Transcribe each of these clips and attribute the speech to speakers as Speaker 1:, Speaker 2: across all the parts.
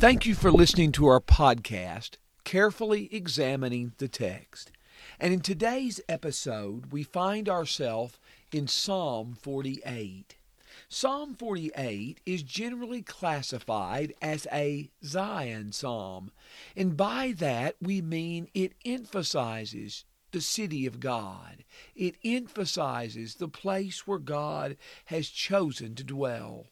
Speaker 1: Thank you for listening to our podcast, Carefully Examining the Text. And in today's episode, we find ourselves in Psalm 48. Psalm 48 is generally classified as a Zion psalm, and by that we mean it emphasizes the city of God. It emphasizes the place where God has chosen to dwell.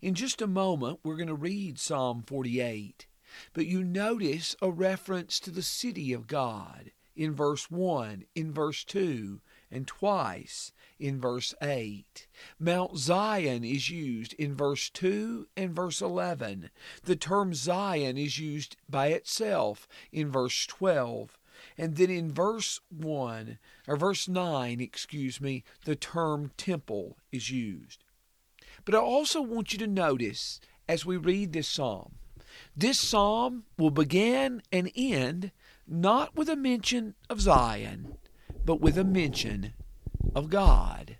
Speaker 1: In just a moment, we're going to read Psalm 48, but you notice a reference to the city of God in verse 1, in verse 2, and twice in verse 8. Mount Zion is used in verse 2 and verse 11. The term Zion is used by itself in verse 12. And then in verse 1, or verse 9, excuse me, the term temple is used. But I also want you to notice as we read this psalm, this psalm will begin and end not with a mention of Zion, but with a mention of God.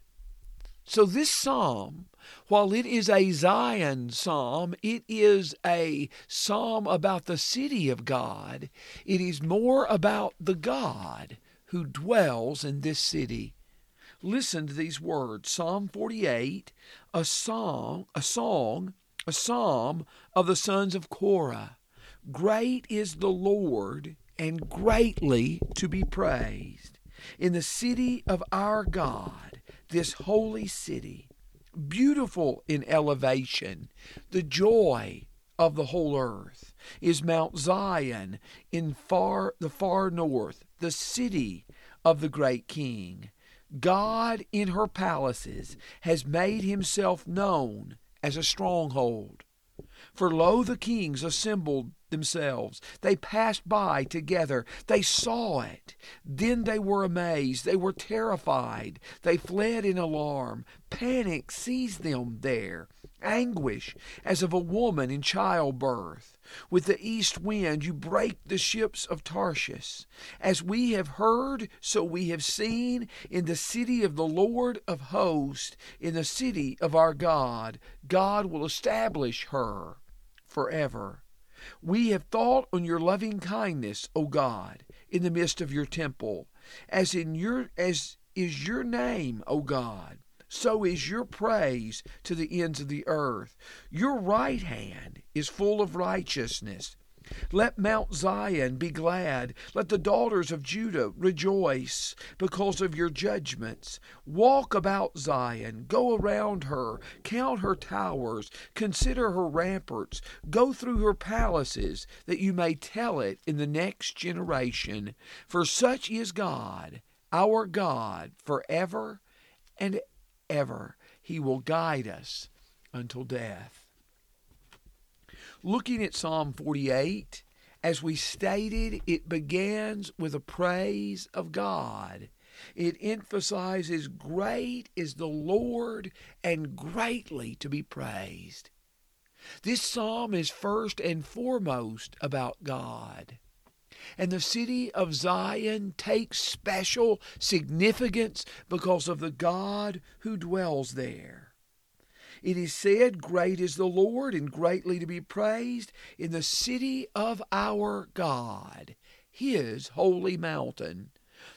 Speaker 1: So, this psalm, while it is a Zion psalm, it is a psalm about the city of God. It is more about the God who dwells in this city. Listen to these words Psalm 48, a song, a song, a psalm of the sons of Korah. Great is the Lord and greatly to be praised in the city of our God, this holy city, beautiful in elevation, the joy of the whole earth is Mount Zion in far the far north, the city of the great king. God in her palaces has made himself known as a stronghold. For lo, the kings assembled themselves. They passed by together. They saw it. Then they were amazed. They were terrified. They fled in alarm. Panic seized them there. Anguish as of a woman in childbirth. With the east wind you break the ships of Tarshish. As we have heard, so we have seen in the city of the Lord of hosts, in the city of our God. God will establish her forever. We have thought on your loving kindness, O God, in the midst of your temple, as in your as is your name, O God. So is your praise to the ends of the earth. Your right hand is full of righteousness. Let Mount Zion be glad. Let the daughters of Judah rejoice because of your judgments. Walk about Zion, go around her, count her towers, consider her ramparts, go through her palaces, that you may tell it in the next generation. For such is God, our God, forever and ever. He will guide us until death looking at Psalm 48, as we stated, it begins with a praise of God. It emphasizes, Great is the Lord and greatly to be praised. This psalm is first and foremost about God. And the city of Zion takes special significance because of the God who dwells there. It is said, Great is the Lord and greatly to be praised in the city of our God, his holy mountain.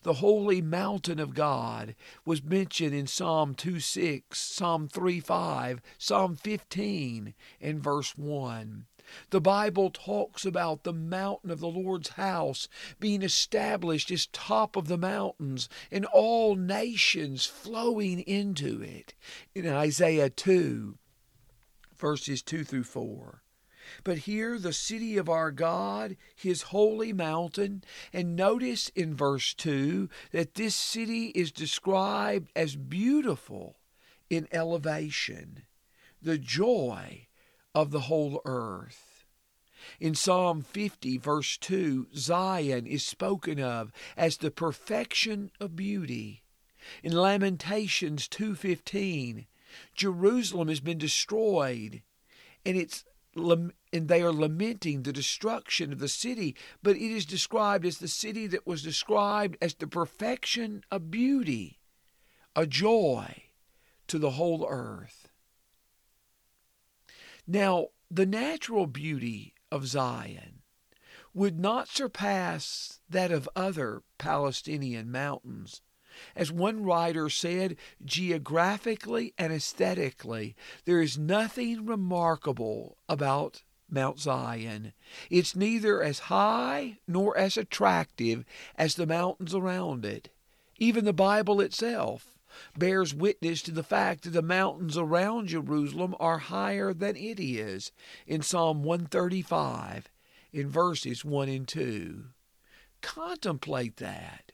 Speaker 1: The holy mountain of God was mentioned in Psalm 2 6, Psalm 3 5, Psalm 15, and verse 1. The Bible talks about the mountain of the Lord's house being established as top of the mountains and all nations flowing into it in Isaiah 2, verses 2 through 4. But here, the city of our God, his holy mountain, and notice in verse 2 that this city is described as beautiful in elevation, the joy of the whole earth. In Psalm 50, verse 2, Zion is spoken of as the perfection of beauty. In Lamentations 2:15, Jerusalem has been destroyed, and it's and they are lamenting the destruction of the city, but it is described as the city that was described as the perfection of beauty, a joy to the whole earth. Now, the natural beauty of Zion would not surpass that of other Palestinian mountains. As one writer said, geographically and aesthetically, there is nothing remarkable about Mount Zion. It's neither as high nor as attractive as the mountains around it. Even the Bible itself bears witness to the fact that the mountains around Jerusalem are higher than it is in Psalm 135 in verses 1 and 2. Contemplate that.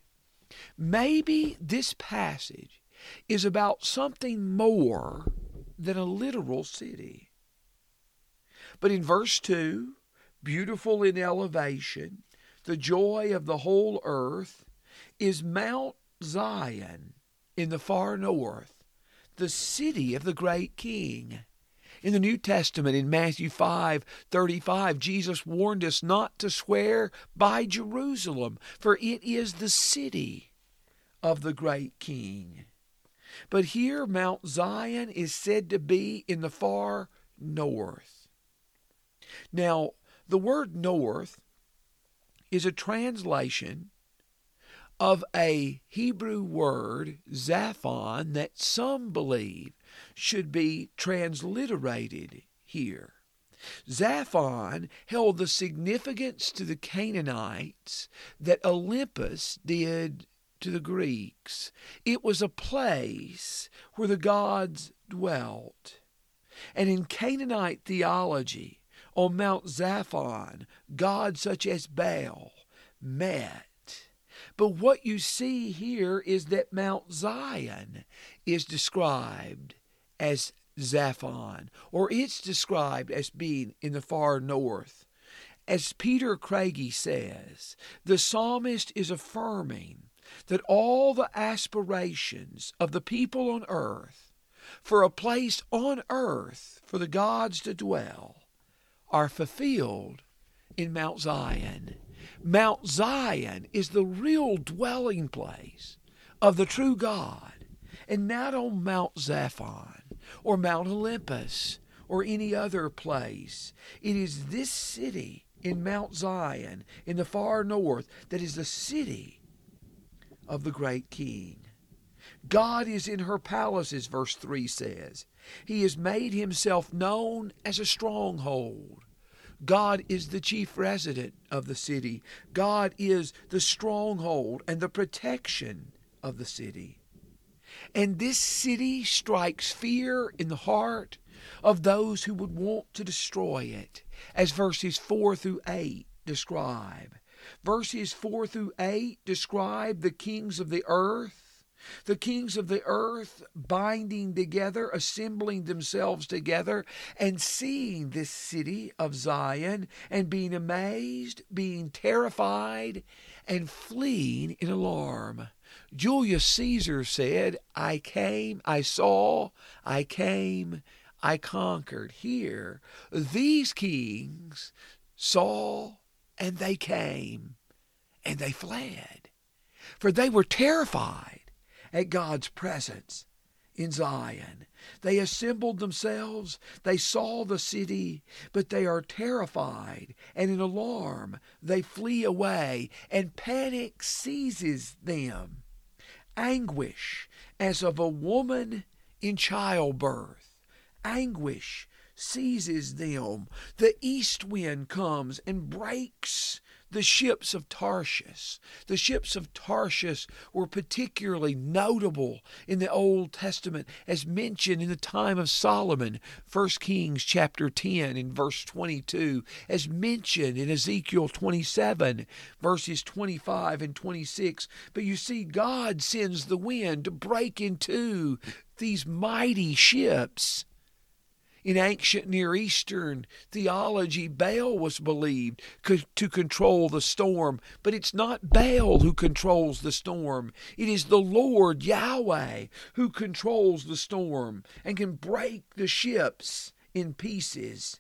Speaker 1: Maybe this passage is about something more than a literal city. But in verse 2, beautiful in elevation, the joy of the whole earth, is Mount Zion in the far north, the city of the great king. In the New Testament, in Matthew 5 35, Jesus warned us not to swear by Jerusalem, for it is the city of the great king. But here, Mount Zion is said to be in the far north. Now, the word north is a translation of a Hebrew word, Zaphon, that some believe should be transliterated here. Zaphon held the significance to the Canaanites that Olympus did to the Greeks. It was a place where the gods dwelt. And in Canaanite theology, on Mount Zaphon, gods such as Baal met but what you see here is that Mount Zion is described as Zaphon, or it's described as being in the far north. As Peter Craigie says, the psalmist is affirming that all the aspirations of the people on earth for a place on earth for the gods to dwell are fulfilled in Mount Zion. Mount Zion is the real dwelling place of the true God, and not on Mount Zaphon or Mount Olympus or any other place. It is this city in Mount Zion in the far north that is the city of the great king. God is in her palaces, verse 3 says. He has made himself known as a stronghold. God is the chief resident of the city. God is the stronghold and the protection of the city. And this city strikes fear in the heart of those who would want to destroy it, as verses 4 through 8 describe. Verses 4 through 8 describe the kings of the earth the kings of the earth binding together, assembling themselves together, and seeing this city of Zion, and being amazed, being terrified, and fleeing in alarm. Julius Caesar said, I came, I saw, I came, I conquered. Here, these kings saw, and they came, and they fled, for they were terrified at God's presence in Zion. They assembled themselves, they saw the city, but they are terrified, and in alarm they flee away, and panic seizes them. Anguish as of a woman in childbirth. Anguish seizes them. The east wind comes and breaks the ships of Tarshish. The ships of Tarshish were particularly notable in the Old Testament as mentioned in the time of Solomon, 1 Kings chapter 10 and verse 22, as mentioned in Ezekiel 27 verses 25 and 26. But you see God sends the wind to break in two these mighty ships in ancient Near Eastern theology, Baal was believed to control the storm, but it's not Baal who controls the storm. It is the Lord Yahweh who controls the storm and can break the ships in pieces.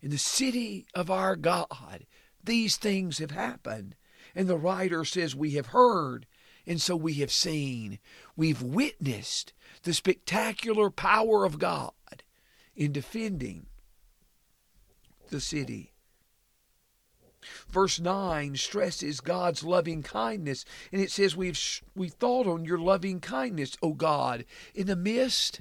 Speaker 1: In the city of our God, these things have happened. And the writer says, We have heard, and so we have seen. We've witnessed the spectacular power of God in defending the city. Verse 9 stresses God's loving kindness, and it says, We've, we've thought on your loving kindness, O God, in the midst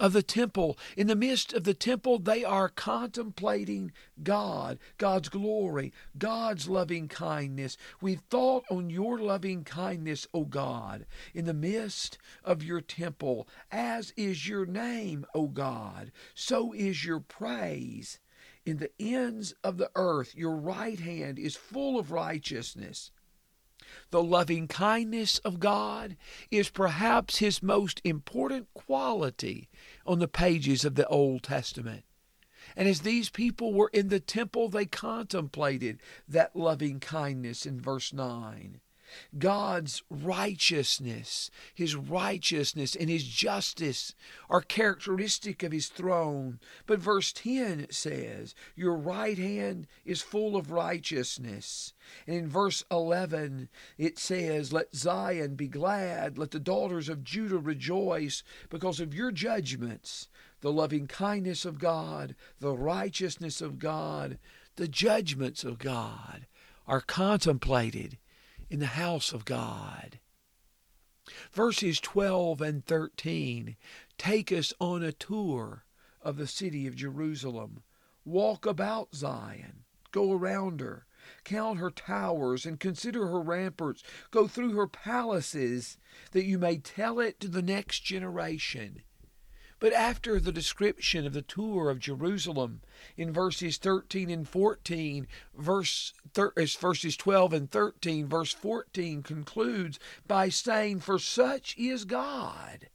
Speaker 1: of the temple. In the midst of the temple, they are contemplating God, God's glory, God's loving kindness. We've thought on your loving kindness, O God, in the midst of your temple. As is your name, O God, so is your praise. In the ends of the earth, your right hand is full of righteousness. The loving kindness of God is perhaps his most important quality on the pages of the Old Testament. And as these people were in the temple, they contemplated that loving kindness in verse 9. God's righteousness, His righteousness and His justice are characteristic of His throne. But verse 10 says, Your right hand is full of righteousness. And in verse 11, it says, Let Zion be glad, let the daughters of Judah rejoice because of your judgments, the loving kindness of God, the righteousness of God, the judgments of God are contemplated in the house of God. Verses 12 and 13 take us on a tour of the city of Jerusalem. Walk about Zion, go around her, count her towers, and consider her ramparts. Go through her palaces, that you may tell it to the next generation. But after the description of the tour of Jerusalem in verses 13 and 14, verse thir- verses 12 and 13, verse 14 concludes by saying, For such is God.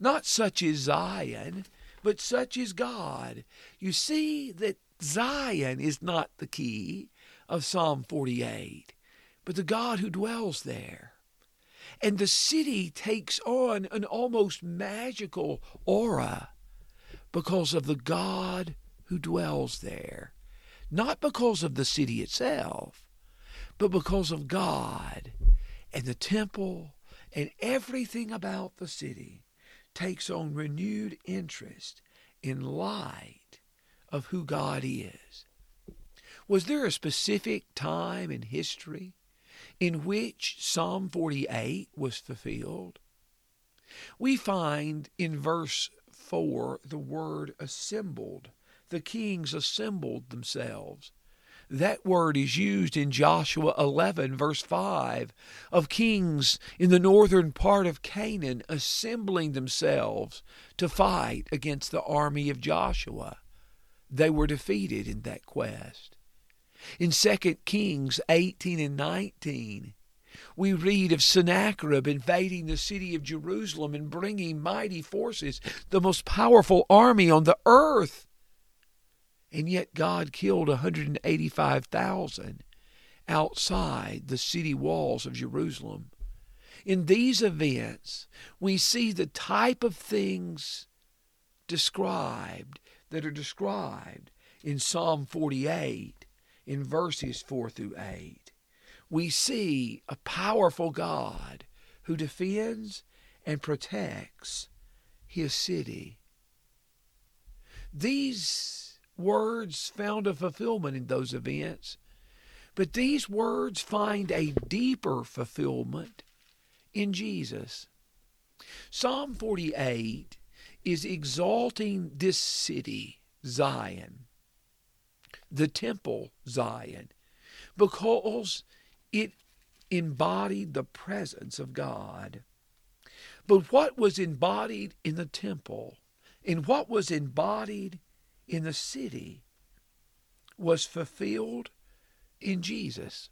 Speaker 1: Not such is Zion, but such is God. You see that Zion is not the key of Psalm 48, but the God who dwells there. And the city takes on an almost magical aura because of the God who dwells there. Not because of the city itself, but because of God and the temple and everything about the city takes on renewed interest in light of who God is. Was there a specific time in history in which Psalm 48 was fulfilled? We find in verse 4 the word assembled. The kings assembled themselves. That word is used in Joshua 11, verse 5, of kings in the northern part of Canaan assembling themselves to fight against the army of Joshua. They were defeated in that quest. In 2 Kings 18 and 19, we read of Sennacherib invading the city of Jerusalem and bringing mighty forces, the most powerful army on the earth. And yet God killed 185,000 outside the city walls of Jerusalem. In these events, we see the type of things described that are described in Psalm 48 in verses 4 through 8. We see a powerful God who defends and protects his city. These words found a fulfillment in those events, but these words find a deeper fulfillment in Jesus. Psalm 48 is exalting this city, Zion, the temple Zion because it embodied the presence of God. But what was embodied in the temple and what was embodied in the city was fulfilled in Jesus.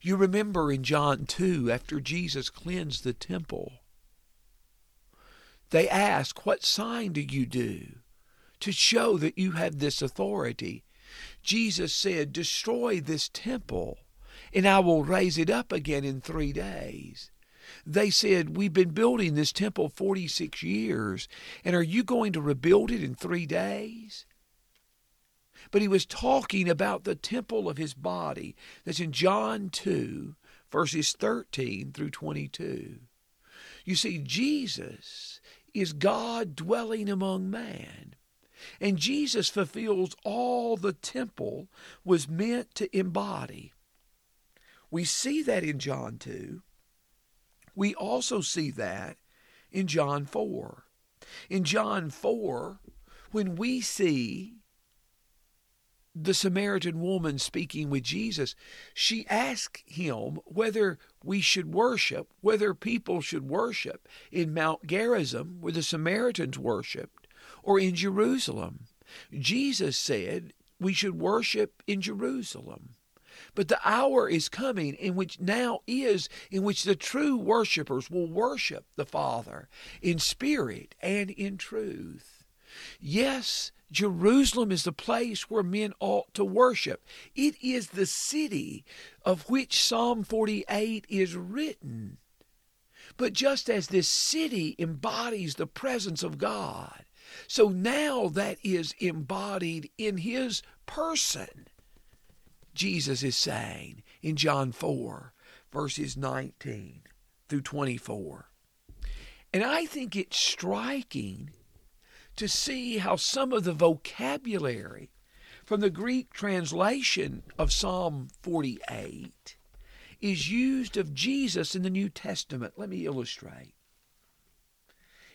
Speaker 1: You remember in John 2, after Jesus cleansed the temple, they asked, What sign do you do? To show that you have this authority. Jesus said, Destroy this temple, and I will raise it up again in three days. They said, We've been building this temple 46 years, and are you going to rebuild it in three days? But he was talking about the temple of his body. That's in John 2, verses 13 through 22. You see, Jesus is God dwelling among man. And Jesus fulfills all the temple was meant to embody. We see that in John 2. We also see that in John 4. In John 4, when we see the Samaritan woman speaking with Jesus, she asked him whether we should worship, whether people should worship in Mount Gerizim, where the Samaritans worshiped, or in Jerusalem. Jesus said we should worship in Jerusalem. But the hour is coming in which now is in which the true worshipers will worship the Father in spirit and in truth. Yes, Jerusalem is the place where men ought to worship. It is the city of which Psalm 48 is written. But just as this city embodies the presence of God, so now that is embodied in his person. Jesus is saying in John 4, verses 19 through 24. And I think it's striking to see how some of the vocabulary from the Greek translation of Psalm 48 is used of Jesus in the New Testament. Let me illustrate.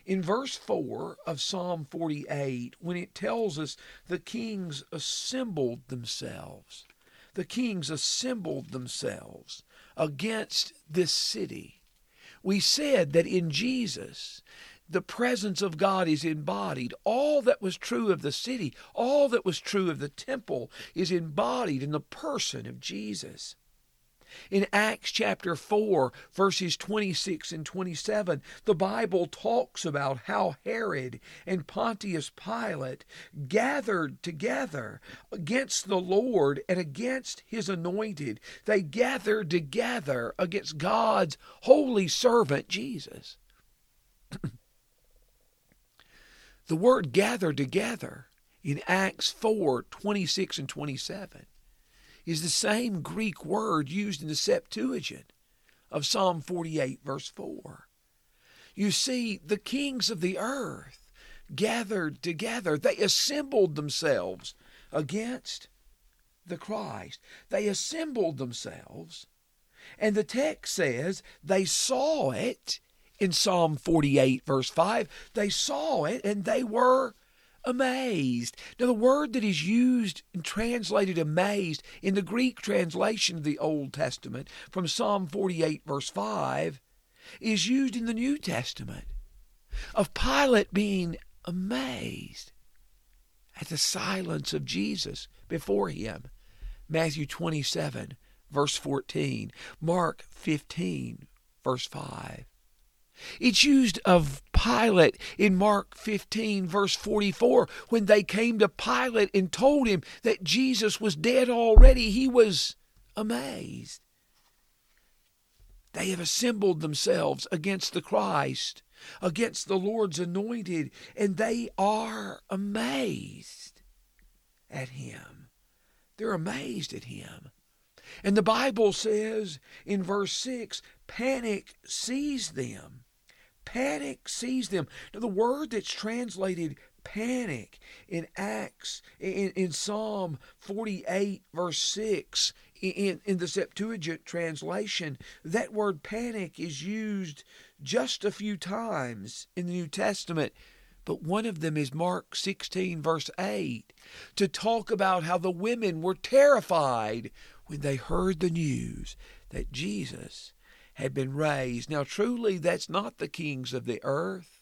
Speaker 1: In verse 4 of Psalm 48, when it tells us the kings assembled themselves, the kings assembled themselves against this city. We said that in Jesus, the presence of God is embodied. All that was true of the city, all that was true of the temple, is embodied in the person of Jesus. In Acts chapter 4, verses 26 and 27, the Bible talks about how Herod and Pontius Pilate gathered together against the Lord and against his anointed. They gathered together against God's holy servant Jesus. The word gather together in Acts 4 26 and 27 is the same Greek word used in the Septuagint of Psalm 48, verse 4. You see, the kings of the earth gathered together, they assembled themselves against the Christ. They assembled themselves, and the text says they saw it in Psalm 48, verse 5. They saw it and they were amazed. Now, the word that is used and translated amazed in the Greek translation of the Old Testament from Psalm 48, verse 5, is used in the New Testament of Pilate being amazed at the silence of Jesus before him. Matthew 27, verse 14, Mark 15, verse 5. It's used of Pilate in Mark 15, verse 44, when they came to Pilate and told him that Jesus was dead already. He was amazed. They have assembled themselves against the Christ, against the Lord's anointed, and they are amazed at him. They're amazed at him. And the Bible says in verse 6 panic seized them Panic seized them. Now, the word that's translated panic in Acts, in, in Psalm 48, verse 6, in, in the Septuagint translation, that word panic is used just a few times in the New Testament. But one of them is Mark 16, verse 8, to talk about how the women were terrified when they heard the news that Jesus had been raised. Now, truly, that's not the kings of the earth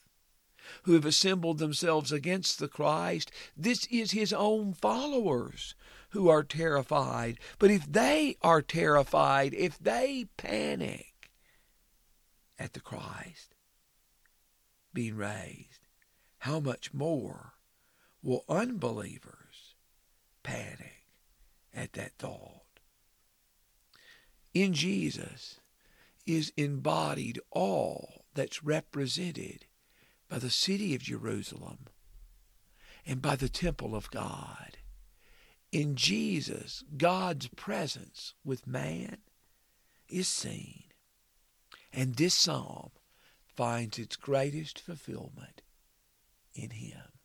Speaker 1: who have assembled themselves against the Christ. This is his own followers who are terrified. But if they are terrified, if they panic at the Christ being raised, how much more will unbelievers panic at that thought? In Jesus, is embodied all that's represented by the city of Jerusalem and by the temple of God. In Jesus, God's presence with man is seen. And this psalm finds its greatest fulfillment in him.